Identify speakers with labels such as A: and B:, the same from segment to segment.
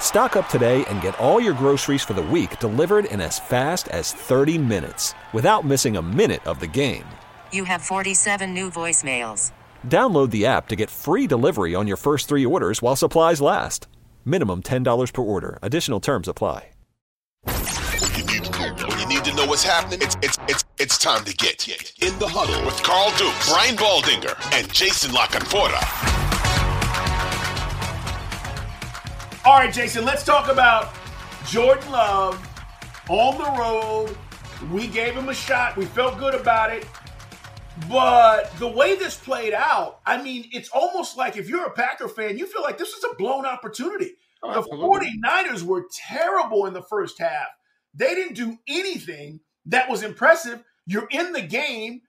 A: Stock up today and get all your groceries for the week delivered in as fast as 30 minutes without missing a minute of the game.
B: You have 47 new voicemails.
A: Download the app to get free delivery on your first three orders while supplies last. Minimum $10 per order. Additional terms apply.
C: When you need to know, when you need to know what's happening, it's it's it's it's time to get in the huddle with Carl Duke, Brian Baldinger, and Jason La Canfora.
D: All right, Jason, let's talk about Jordan Love on the road. We gave him a shot. We felt good about it. But the way this played out, I mean, it's almost like if you're a Packer fan, you feel like this is a blown opportunity.
E: Oh,
D: the
E: absolutely.
D: 49ers were terrible in the first half. They didn't do anything that was impressive. You're in the game.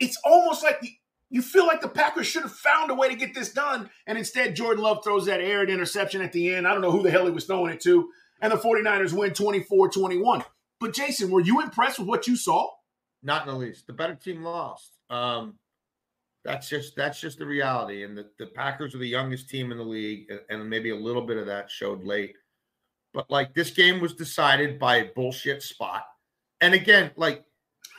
D: It's almost like the, you feel like the Packers should have found a way to get this done. And instead, Jordan Love throws that errant interception at the end. I don't know who the hell he was throwing it to. And the 49ers win 24 21. But Jason, were you impressed with what you saw?
E: Not in the least. The better team lost. Um, that's just that's just the reality. And the, the Packers are the youngest team in the league, and- and maybe a little bit of that showed late. But like this game was decided by a bullshit spot. And again, like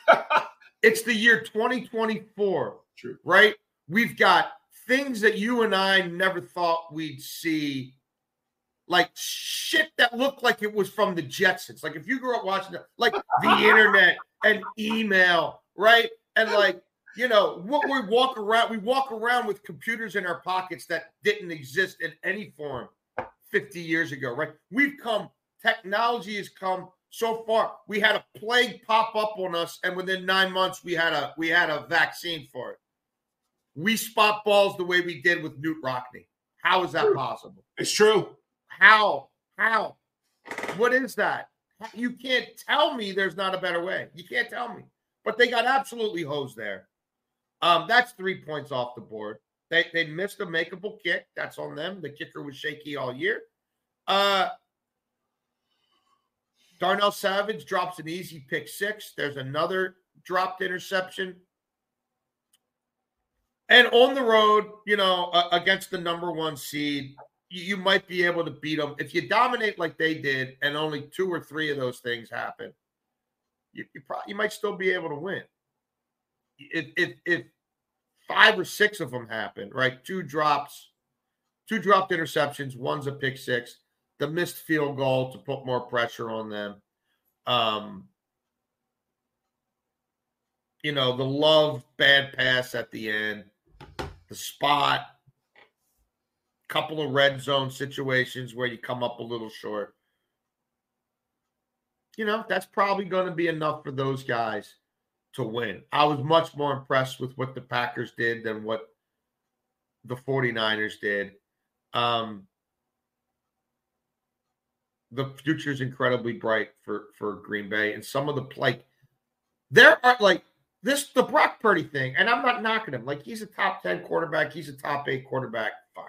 E: it's the year 2024,
D: True.
E: right? We've got things that you and I never thought we'd see, like shit that looked like it was from the Jetsons. Like if you grew up watching, the, like the internet and email, right? And like you know, what we walk around, we walk around with computers in our pockets that didn't exist in any form 50 years ago, right? We've come, technology has come so far. We had a plague pop up on us, and within nine months, we had a we had a vaccine for it. We spot balls the way we did with Knute Rockne. How is that possible?
D: It's true.
E: How? How? What is that? You can't tell me there's not a better way. You can't tell me. But they got absolutely hosed there. Um, that's three points off the board. They they missed a makeable kick. That's on them. The kicker was shaky all year. Uh Darnell Savage drops an easy pick six. There's another dropped interception. And on the road, you know, uh, against the number one seed, you, you might be able to beat them if you dominate like they did, and only two or three of those things happen. You you, you might still be able to win. If if if five or six of them happen, right? Two drops, two dropped interceptions, one's a pick six, the missed field goal to put more pressure on them. Um, you know, the love bad pass at the end, the spot, couple of red zone situations where you come up a little short. You know, that's probably going to be enough for those guys to win. I was much more impressed with what the Packers did than what the 49ers did. Um, the future is incredibly bright for for Green Bay and some of the like there are like this the Brock Purdy thing, and I'm not knocking him. Like he's a top 10 quarterback, he's a top eight quarterback, fine.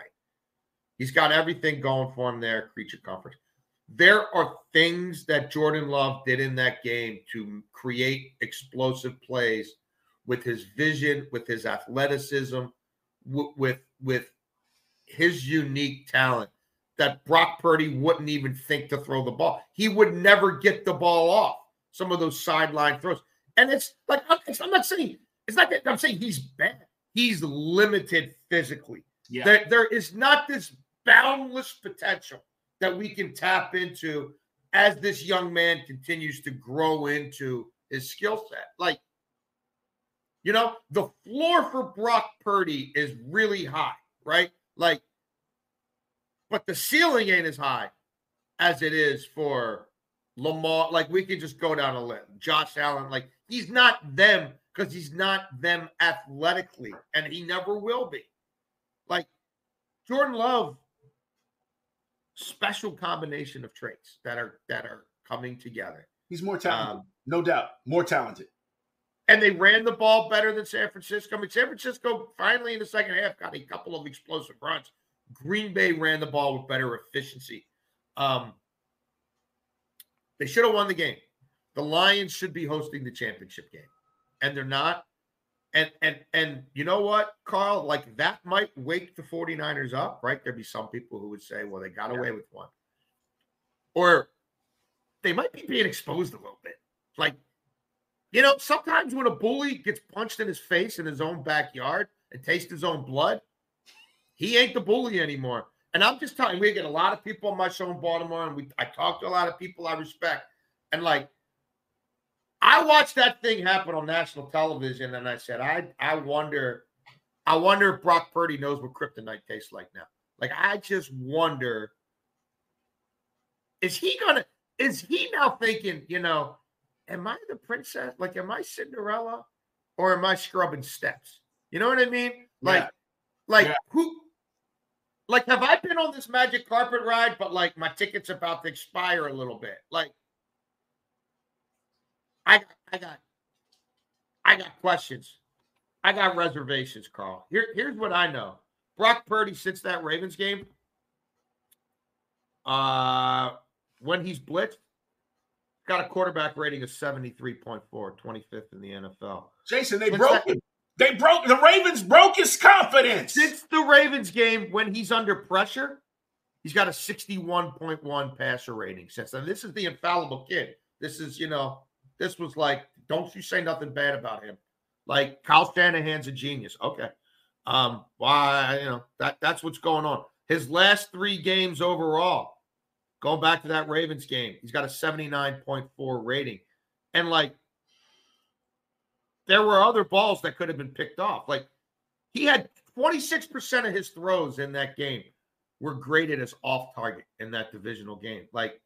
E: He's got everything going for him there, creature comforts. There are things that Jordan Love did in that game to create explosive plays with his vision, with his athleticism, w- with with his unique talent that Brock Purdy wouldn't even think to throw the ball. He would never get the ball off some of those sideline throws. And it's like I'm, it's- I'm not saying it's not that I'm saying he's bad. He's limited physically.
D: Yeah.
E: There, there is not this boundless potential that we can tap into as this young man continues to grow into his skill set. Like, you know, the floor for Brock Purdy is really high, right? Like, but the ceiling ain't as high as it is for Lamar. Like we can just go down a list. Josh Allen, like he's not them because he's not them athletically, and he never will be. Like Jordan Love, special combination of traits that are that are coming together.
D: He's more talented,
E: Um,
D: no doubt. More talented.
E: and they ran the ball better than San Francisco. I mean, San Francisco finally in the second half got a couple of explosive runs. Green Bay ran the ball with better efficiency. Um, they should have won the game. The Lions should be hosting the championship game, and they're not. And and and you know what, Carl? Like that might wake the 49ers up, right? There'd be some people who would say, well, they got away with one. Or they might be being exposed a little bit. Like you know, sometimes when a bully gets punched in his face in his own backyard and tastes his own blood, he ain't the bully anymore. And I'm just telling you, we get a lot of people on my show in Baltimore, and we I talk to a lot of people I respect. And like, I watched that thing happen on national television, and I said, I I wonder, I wonder if Brock Purdy knows what kryptonite tastes like now. Like, I just wonder, is he gonna is he now thinking, you know, am I the princess? Like, am I Cinderella or am I scrubbing steps? You know what I mean? Like,
D: Yeah.
E: like
D: Yeah.
E: who? Like, have I been on this magic carpet ride? But like, my ticket's about to expire a little bit. Like, I, I got, I got questions. I got reservations, Carl. Here, here's what I know. Brock Purdy since that Ravens game. Uh, when he's blitzed, got a quarterback rating of 73.4, 25th in the NFL.
D: Jason, they
E: What's
D: broke
E: that?
D: it. They broke the Ravens broke his confidence.
E: Since the Ravens game, when he's under pressure, he's got a 61.1 passer rating. Since then, this is the infallible kid. This is, you know, this was like, don't you say nothing bad about him. Like Kyle Shanahan's a genius. Okay. Um, why, you know, that that's what's going on. His last three games overall, going back to that Ravens game, he's got a 79.4 rating. And like there were other balls that could have been picked off. Like he had 26% of his throws in that game were graded as off target in that divisional game. Like,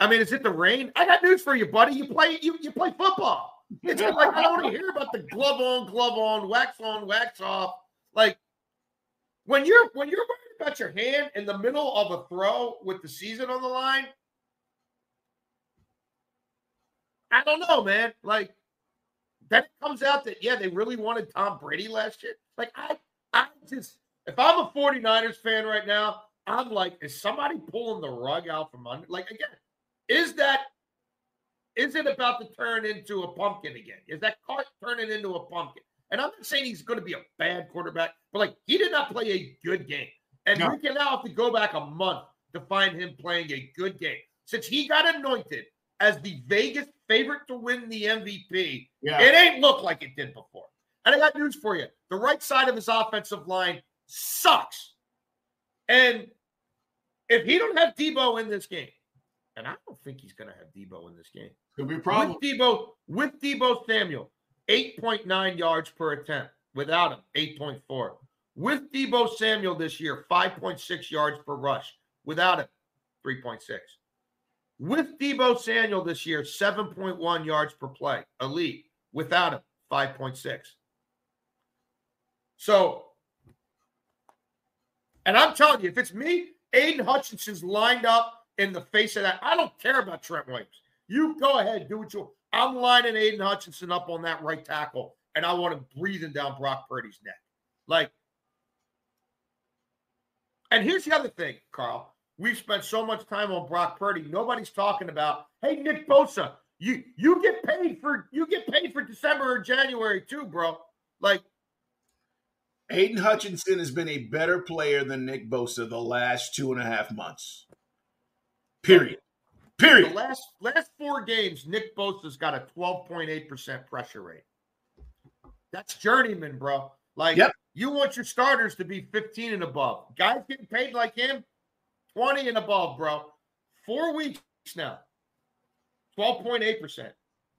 E: I mean, is it the rain? I got news for you, buddy. You play you you play football. It's like I don't want to hear about the glove on, glove on, wax on, wax off. Like when you're when you're worried about your hand in the middle of a throw with the season on the line. I don't know, man. Like then it comes out that yeah, they really wanted Tom Brady last year. Like I I just if I'm a 49ers fan right now, I'm like, is somebody pulling the rug out from under? Like again, is that is it about to turn into a pumpkin again? Is that cart turning into a pumpkin? And I'm not saying he's going to be a bad quarterback, but like he did not play a good game. And
D: No.
E: we can now have to go back a month to find him playing a good game. Since he got anointed as the Vegas favorite to win the MVP,
D: Yeah.
E: it ain't looked like it did before. And I got news for you. The right side of his offensive line sucks. And if he don't have Deebo in this game, and I don't think he's going to have Deebo in this game.
D: Could be a problem.
E: With Deebo, with Deebo Samuel, 8.9 yards per attempt. Without him, 8.4. With Deebo Samuel this year, 5.6 yards per rush. Without him, 3.6. With Deebo Samuel this year, 7.1 yards per play. Elite. Without him, 5.6. So, and I'm telling you, if it's me, Aidan Hutchinson's lined up in the face of that. I don't care about Trent Williams. You go ahead, do what you. I'm lining Aidan Hutchinson up on that right tackle, and I want him breathing down Brock Purdy's neck. Like, and here's the other thing, Carl. We've spent so much time on Brock Purdy. Nobody's talking about, hey, Nick Bosa, you you get paid for you get paid for December or January too, bro. Like,
D: Aidan Hutchinson has been a better player than Nick Bosa the last two and a half months. Period.
E: the
D: Period.
E: last last four games, Nick Bosa's got a 12.8% pressure rate. That's journeyman, bro. Like
D: Yep.
E: you want your starters to be 15 and above. Guys getting paid like him, 20 and above, bro. Four weeks now. 12.8%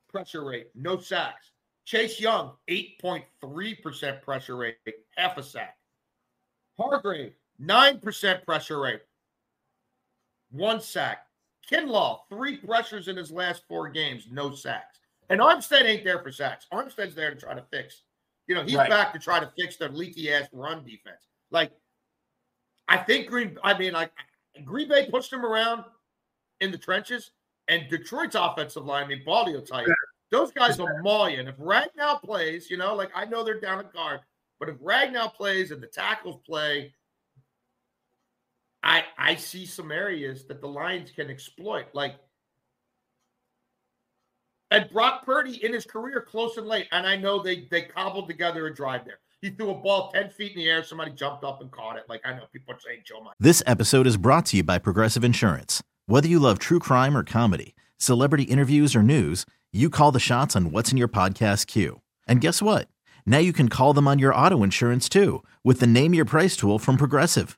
E: pressure rate, no sacks. Chase Young, 8.3% pressure rate, half a sack. Hargrave, 9% pressure rate, one sack. Kinlaw, three pressures in his last four games, no sacks. And Armstead ain't there for sacks. Armstead's there to try to fix. You know, he's
D: Right.
E: back to try to fix their leaky ass run defense. Like, I think Green. I mean, like Green Bay pushed him around in the trenches, and Detroit's offensive line, I mean, Baldy will tell you, those guys will maul you. And if Ragnow plays, you know, like I know they're down a guard, but if Ragnow plays and the tackles play, I I see some areas that the Lions can exploit. Like and Brock Purdy in his career close and late. And I know they they cobbled together a drive there. He threw a ball 10 feet in the air, somebody jumped up and caught it. Like I know people are saying Joe Mike.
F: This episode is brought to you by Progressive Insurance. Whether you love true crime or comedy, celebrity interviews or news, you call the shots on what's in your podcast queue. And guess what? Now you can call them on your auto insurance too with the Name Your Price tool from Progressive.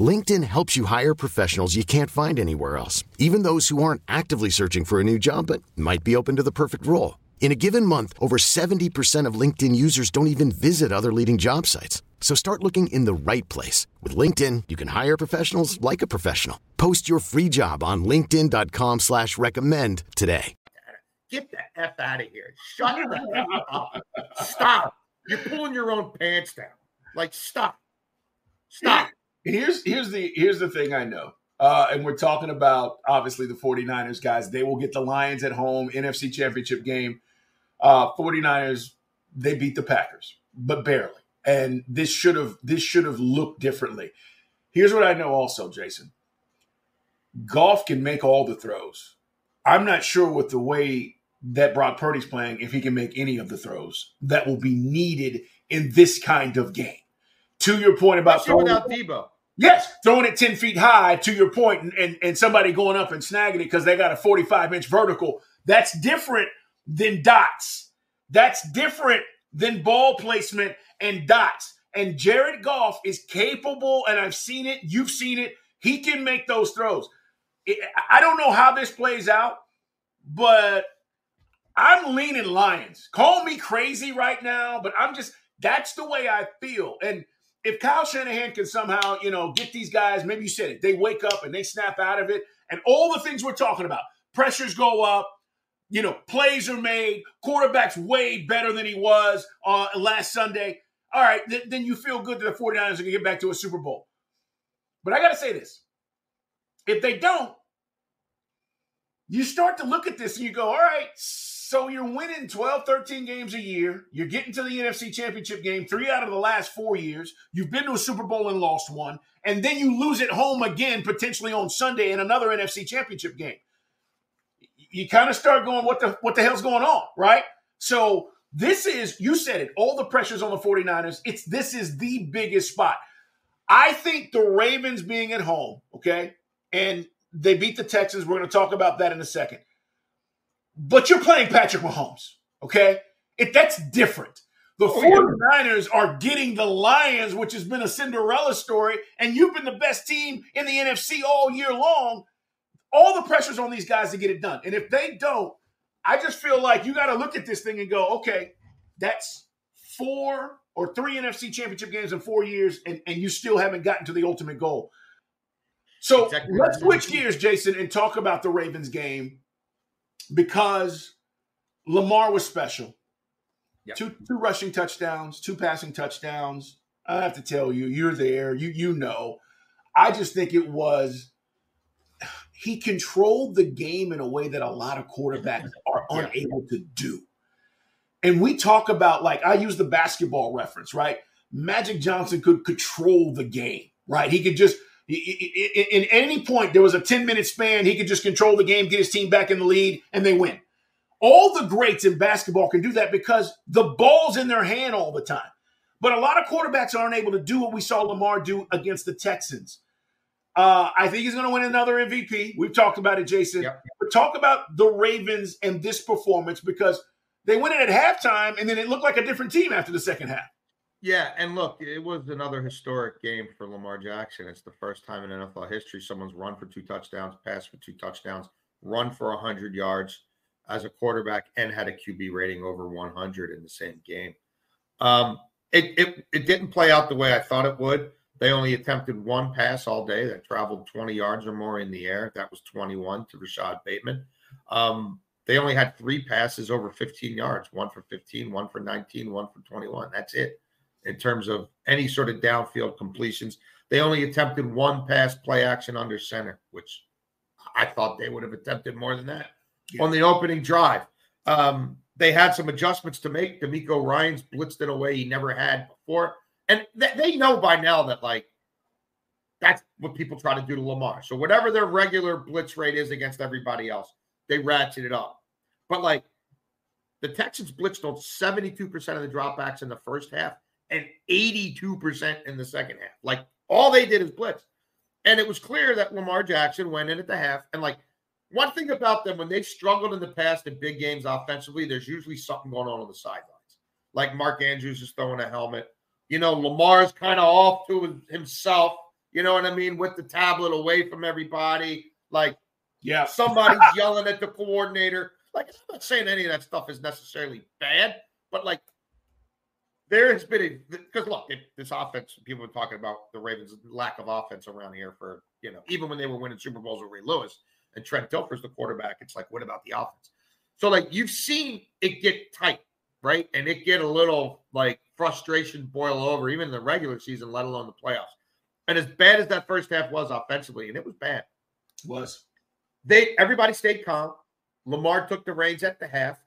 G: LinkedIn helps you hire professionals you can't find anywhere else, even those who aren't actively searching for a new job but might be open to the perfect role. In a given month, over 70% of LinkedIn users don't even visit other leading job sites. So start looking in the right place. With LinkedIn, you can hire professionals like a professional. Post your free job on linkedin.com slash recommend today.
E: Get the F out of here. Shut the F up. Stop. You're pulling your own pants down. Like stop. Stop.
D: Here's here's the here's the thing I know. Uh, and we're talking about obviously the 49ers guys. They will get the Lions at home, NFC championship game. Uh 49ers, they beat the Packers, but barely. And this should have this should have looked differently. Here's what I know also, Jason. Goff can make all the throws. I'm not sure with the way that Brock Purdy's playing if he can make any of the throws that will be needed in this kind of game. To your point about throwing-
E: without Deebo.
D: Yes, throwing it 10 feet high to your point and, and, and somebody going up and snagging it because they got a 45 inch vertical. That's different than dots. That's different than ball placement and dots. And Jared Goff is capable, and I've seen it, you've seen it. He can make those throws. I don't know how this plays out, but I'm leaning Lions. Call me crazy right now, but I'm just, that's the way I feel. And if Kyle Shanahan can somehow, you know, get these guys, maybe you said it, they wake up and they snap out of it, and all the things we're talking about, pressures go up, you know, plays are made, quarterback's way better than he was uh, last Sunday. All right, th- then you feel good that the 49ers are going to get back to a Super Bowl. But I got to say this if they don't, you start to look at this and you go, all right, so you're winning 12, 13 games a year. You're getting to the NFC championship game three out of the last four years. You've been to a Super Bowl and lost one. And then you lose at home again, potentially on Sunday in another NFC championship game. You kind of start going, what the what the hell's going on? Right? So this is, you said it, all the pressures on the 49ers. It's this is the biggest spot. I think the Ravens being at home, okay, and they beat the Texans. We're going to talk about that in a second. But you're playing Patrick Mahomes, okay? It, that's different. The 49ers are getting the Lions, which has been a Cinderella story, and you've been the best team in the NFC all year long. All the pressure's on these guys to get it done. And if they don't, I just feel like you got to look at this thing and go, okay, that's four or three NFC championship games in four years, and, and you still haven't gotten to the ultimate goal. So
E: Exactly.
D: let's switch gears, Jason, and talk about the Ravens game because Lamar was special.
E: Yep.
D: Two two rushing touchdowns, two passing touchdowns. I have to tell you, you're there. You you know. I just think it was he controlled the game in a way that a lot of quarterbacks are unable to do. And we talk about, like, I use the basketball reference, right? Magic Johnson could control the game, right? He could just, in any point, there was a 10 minute span, he could just control the game, get his team back in the lead, and they win. All the greats in basketball can do that because the ball's in their hand all the time. But a lot of quarterbacks aren't able to do what we saw Lamar do against the Texans. Uh, I think he's going to win another MVP. We've talked about it, Jason. Yep. But talk about the Ravens and this performance because they went in at halftime and then it looked like a different team after the second half.
E: Yeah, and look, it was another historic game for Lamar Jackson. It's the first time in NFL history someone's run for two touchdowns, passed for two touchdowns, run for 100 yards as a quarterback, and had a QB rating over 100 in the same game. Um, it, it, it didn't play out the way I thought it would. They only attempted one pass all day that traveled 20 yards or more in the air. That was 21 to Rashod Bateman. Um, they only had three passes over 15 yards one for 15, one for 19, one for 21. That's it in terms of any sort of downfield completions. They only attempted one pass play action under center, which I thought they would have attempted more than that yeah. on the opening drive. Um, they had some adjustments to make. DeMeco Ryans blitzed in a way he never had before. And th- they know by now that, like, that's what people try to do to Lamar. So, whatever their regular blitz rate is against everybody else, they ratchet it up. But, like, the Texans blitzed on 72% of the dropbacks in the first half and 82% in the second half. Like, all they did is blitz. And it was clear that Lamar Jackson went in at the half and, like, one thing about them, when they've struggled in the past in big games offensively, there's usually something going on on the sidelines. Like Mark Andrews is throwing a helmet. You know, Lamar's kind of off to himself. You know what I mean? With the tablet away from everybody. Like, yeah, somebody's yelling at the coordinator. Like, I'm not saying any of that stuff is necessarily bad, but like, there has been a because look, it, this offense. People were talking about the Ravens' lack of offense around here for you know even when they were winning Super Bowls with Ray Lewis and Trent Dilfer's the quarterback, it's like, what about the offense? So, like, you've seen it get tight, right? And it get a little like frustration boil over, even in the regular season, let alone the playoffs. And as bad as that first half was offensively, and it was bad,
D: it was
E: they everybody stayed calm. Lamar took the reins at the half,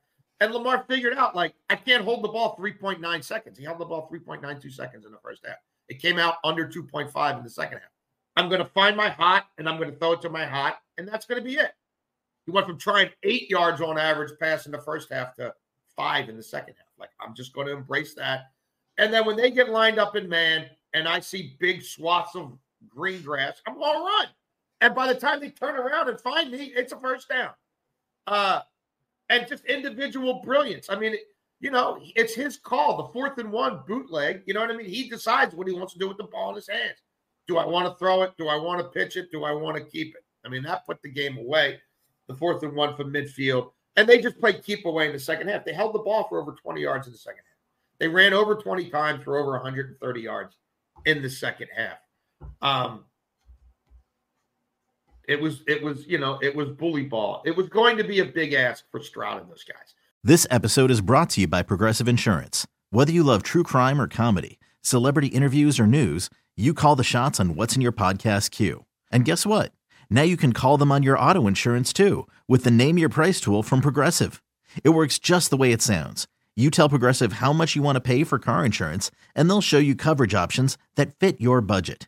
E: and Lamar figured out like I can't hold the ball 3.9 seconds. He held the ball 3.92 seconds in the first half. It came out under 2.5 in the second half. I'm going to find my hot and I'm going to throw it to my hot, and that's going to be it. He went from trying eight yards on average pass in the first half to five in the second half. Like, I'm just going to embrace that. And then when they get lined up in man and I see big swaths of green grass, I'm going to run. And by the time they turn around and find me, it's a first down. Uh, and just individual brilliance. I mean, you know, it's his call, the fourth and one bootleg. You know what I mean? He decides what he wants to do with the ball in his hands. Do I want to throw it? Do I want to pitch it? Do I want to keep it? I mean, that put the game away. The fourth and one from midfield. And they just played keep away in the second half. They held the ball for over 20 yards in the second half. They ran over 20 times for over 130 yards in the second half. Um, it was, it was, you know, it was bully ball. It was going to be a big ask for Stroud and those guys.
F: This episode is brought to you by Progressive Insurance. Whether you love true crime or comedy, celebrity interviews or news, you call the shots on what's in your podcast queue. And guess what? Now you can call them on your auto insurance too with the Name Your Price tool from Progressive. It works just the way it sounds. You tell Progressive how much you want to pay for car insurance, and they'll show you coverage options that fit your budget.